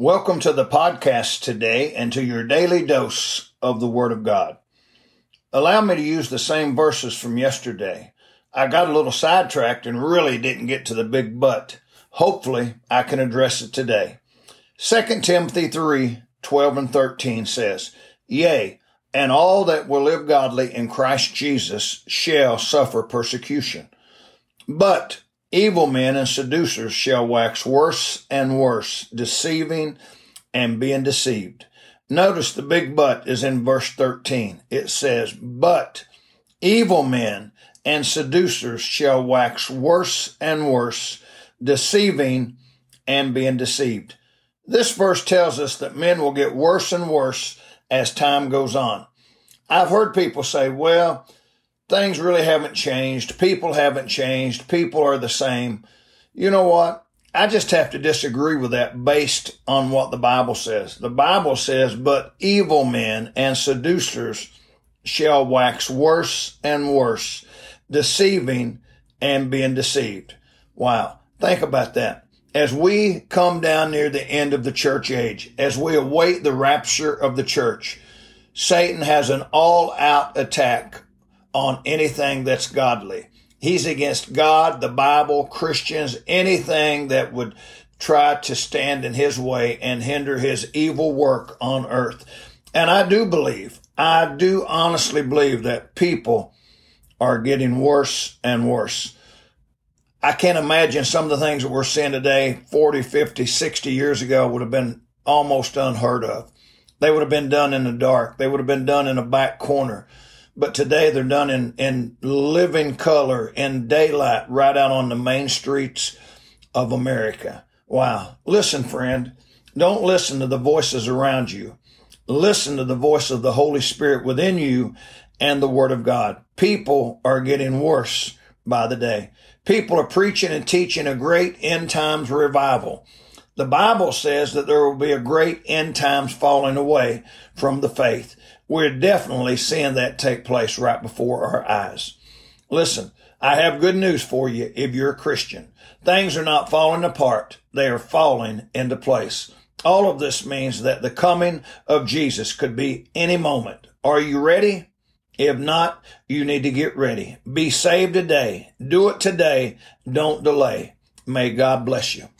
Welcome to the podcast today and to your daily dose of the Word of God. Allow me to use the same verses from yesterday. I got a little sidetracked and really didn't get to the big but. Hopefully, I can address it today. 2 Timothy 3 12 and 13 says, Yea, and all that will live godly in Christ Jesus shall suffer persecution. But Evil men and seducers shall wax worse and worse, deceiving and being deceived. Notice the big but is in verse 13. It says, But evil men and seducers shall wax worse and worse, deceiving and being deceived. This verse tells us that men will get worse and worse as time goes on. I've heard people say, well, things really haven't changed. People haven't changed. People are the same. You know what? I just have to disagree with that based on what the Bible says. The Bible says, but evil men and seducers shall wax worse and worse, deceiving and being deceived. Wow. Think about that. As we come down near the end of the church age, as we await the rapture of the church, Satan has an all out attack on anything that's godly. He's against God, the Bible, Christians, anything that would try to stand in his way and hinder his evil work on earth. And I do believe, I do honestly believe that people are getting worse and worse. I can't imagine some of the things that we're seeing today 40, 50, 60 years ago would have been almost unheard of. They would have been done in the dark. They would have been done in a back corner but today they're done in, in living color, in daylight, right out on the main streets of America. Wow. Listen, friend, don't listen to the voices around you. Listen to the voice of the Holy Spirit within you and the Word of God. People are getting worse by the day. People are preaching and teaching a great end times revival. The Bible says that there will be a great end times falling away from the faith. We're definitely seeing that take place right before our eyes. Listen, I have good news for you if you're a Christian. Things are not falling apart. They are falling into place. All of this means that the coming of Jesus could be any moment. Are you ready? If not, you need to get ready. Be saved today. Do it today. Don't delay. May God bless you.